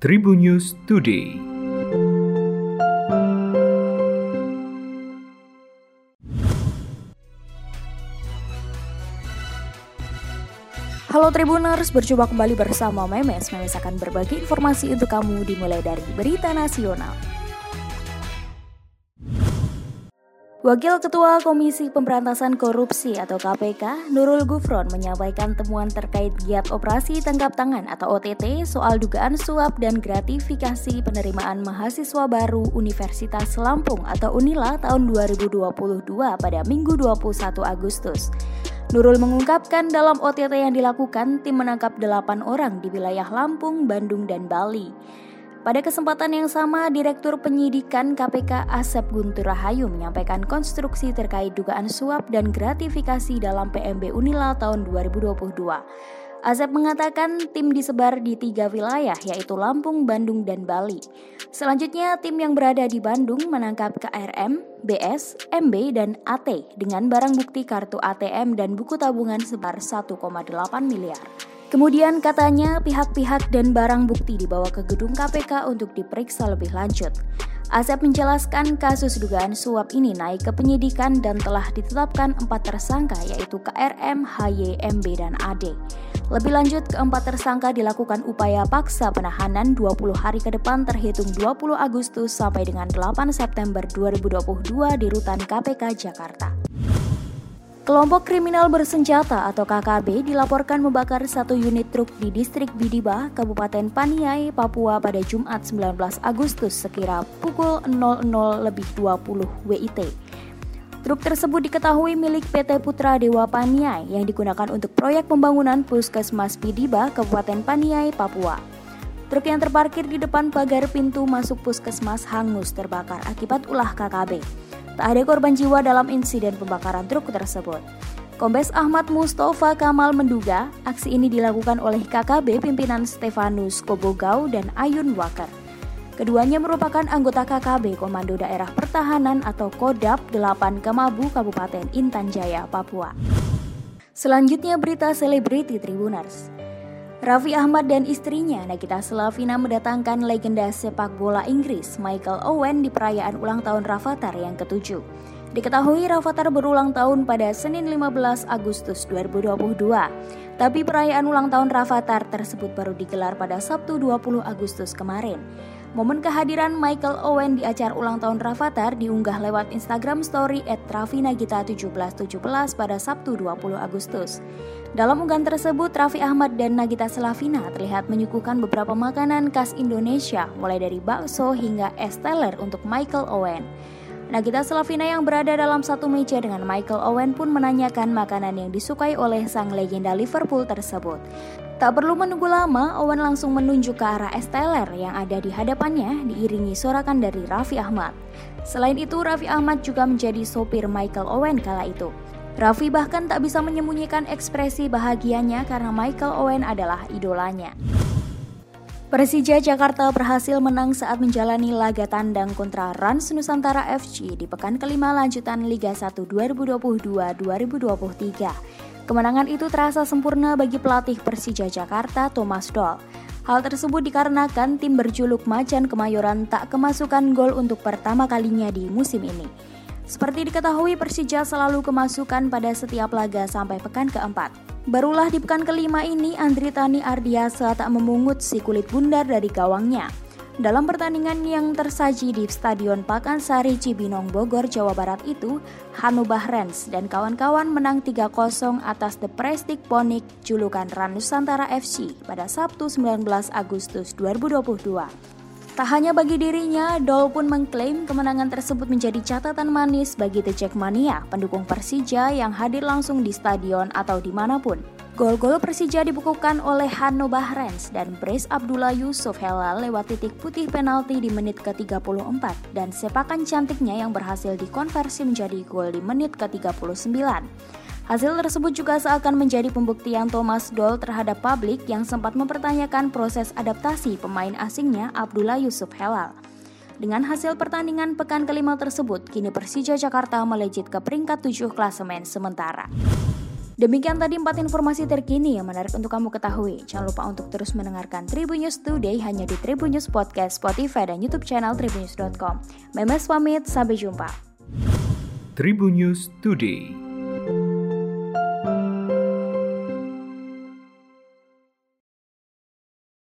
Tribun News Today. Halo Tribuners, berjumpa kembali bersama Memes. Memes akan berbagi informasi untuk kamu dimulai dari berita nasional. Wakil Ketua Komisi Pemberantasan Korupsi atau KPK, Nurul Gufron menyampaikan temuan terkait giat operasi tangkap tangan atau OTT soal dugaan suap dan gratifikasi penerimaan mahasiswa baru Universitas Lampung atau Unila tahun 2022 pada Minggu 21 Agustus. Nurul mengungkapkan dalam OTT yang dilakukan, tim menangkap 8 orang di wilayah Lampung, Bandung, dan Bali. Pada kesempatan yang sama, Direktur Penyidikan KPK Asep Guntur Rahayu menyampaikan konstruksi terkait dugaan suap dan gratifikasi dalam PMB Unila tahun 2022. Asep mengatakan tim disebar di tiga wilayah yaitu Lampung, Bandung, dan Bali. Selanjutnya tim yang berada di Bandung menangkap KRM, BS, MB, dan AT dengan barang bukti kartu ATM dan buku tabungan sebar 1,8 miliar. Kemudian katanya pihak-pihak dan barang bukti dibawa ke gedung KPK untuk diperiksa lebih lanjut. Asep menjelaskan kasus dugaan suap ini naik ke penyidikan dan telah ditetapkan empat tersangka yaitu KRM, HY, MB, dan AD. Lebih lanjut, keempat tersangka dilakukan upaya paksa penahanan 20 hari ke depan terhitung 20 Agustus sampai dengan 8 September 2022 di Rutan KPK Jakarta. Kelompok kriminal bersenjata atau KKB dilaporkan membakar satu unit truk di distrik Bidiba, Kabupaten Paniai, Papua pada Jumat 19 Agustus sekira pukul 00 lebih 20 WIT. Truk tersebut diketahui milik PT Putra Dewa Paniai yang digunakan untuk proyek pembangunan Puskesmas Bidiba, Kabupaten Paniai, Papua. Truk yang terparkir di depan pagar pintu masuk puskesmas hangus terbakar akibat ulah KKB. Tak ada korban jiwa dalam insiden pembakaran truk tersebut. Kombes Ahmad Mustafa Kamal menduga aksi ini dilakukan oleh KKB pimpinan Stefanus Kobogau dan Ayun Wakar. Keduanya merupakan anggota KKB Komando Daerah Pertahanan atau Kodap 8 Kemabu Kabupaten Intan Jaya, Papua. Selanjutnya berita selebriti Tribuners. Raffi Ahmad dan istrinya Nagita Slavina mendatangkan legenda sepak bola Inggris Michael Owen di perayaan ulang tahun Rafathar yang ketujuh. Diketahui Rafathar berulang tahun pada Senin 15 Agustus 2022. Tapi perayaan ulang tahun Rafathar tersebut baru digelar pada Sabtu 20 Agustus kemarin. Momen kehadiran Michael Owen di acara ulang tahun Rafathar diunggah lewat Instagram story at Rafinagita1717 pada Sabtu 20 Agustus. Dalam unggahan tersebut, Raffi Ahmad dan Nagita Slavina terlihat menyuguhkan beberapa makanan khas Indonesia, mulai dari bakso hingga es teler untuk Michael Owen. Nagita Slavina yang berada dalam satu meja dengan Michael Owen pun menanyakan makanan yang disukai oleh sang legenda Liverpool tersebut. Tak perlu menunggu lama, Owen langsung menunjuk ke arah esteller yang ada di hadapannya diiringi sorakan dari Raffi Ahmad. Selain itu, Raffi Ahmad juga menjadi sopir Michael Owen kala itu. Raffi bahkan tak bisa menyembunyikan ekspresi bahagianya karena Michael Owen adalah idolanya. Persija Jakarta berhasil menang saat menjalani laga tandang kontra Rans Nusantara FC di pekan kelima lanjutan Liga 1 2022-2023. Kemenangan itu terasa sempurna bagi pelatih Persija Jakarta Thomas Doll. Hal tersebut dikarenakan tim berjuluk Macan Kemayoran tak kemasukan gol untuk pertama kalinya di musim ini. Seperti diketahui Persija selalu kemasukan pada setiap laga sampai pekan keempat. Barulah di pekan kelima ini Andri Tani Ardiasa tak memungut si kulit bundar dari gawangnya. Dalam pertandingan yang tersaji di Stadion Pakansari Cibinong Bogor, Jawa Barat itu, Hanu Bahrens dan kawan-kawan menang 3-0 atas The Prestige Ponik julukan Ran Nusantara FC pada Sabtu 19 Agustus 2022. Tak hanya bagi dirinya, Dol pun mengklaim kemenangan tersebut menjadi catatan manis bagi The Jackmania, pendukung Persija yang hadir langsung di stadion atau di mana pun. Gol-gol Persija dibukukan oleh Hanno Bahrens dan Brace Abdullah Yusuf Helal lewat titik putih penalti di menit ke-34 dan sepakan cantiknya yang berhasil dikonversi menjadi gol di menit ke-39. Hasil tersebut juga seakan menjadi pembuktian Thomas Doll terhadap publik yang sempat mempertanyakan proses adaptasi pemain asingnya Abdullah Yusuf Helal. Dengan hasil pertandingan pekan kelima tersebut, kini Persija Jakarta melejit ke peringkat 7 klasemen sementara. Demikian tadi empat informasi terkini yang menarik untuk kamu ketahui. Jangan lupa untuk terus mendengarkan Tribun News Today hanya di Tribun News Podcast, Spotify, dan YouTube channel tribunnews.com. Memes pamit, sampai jumpa. Tribun News Today.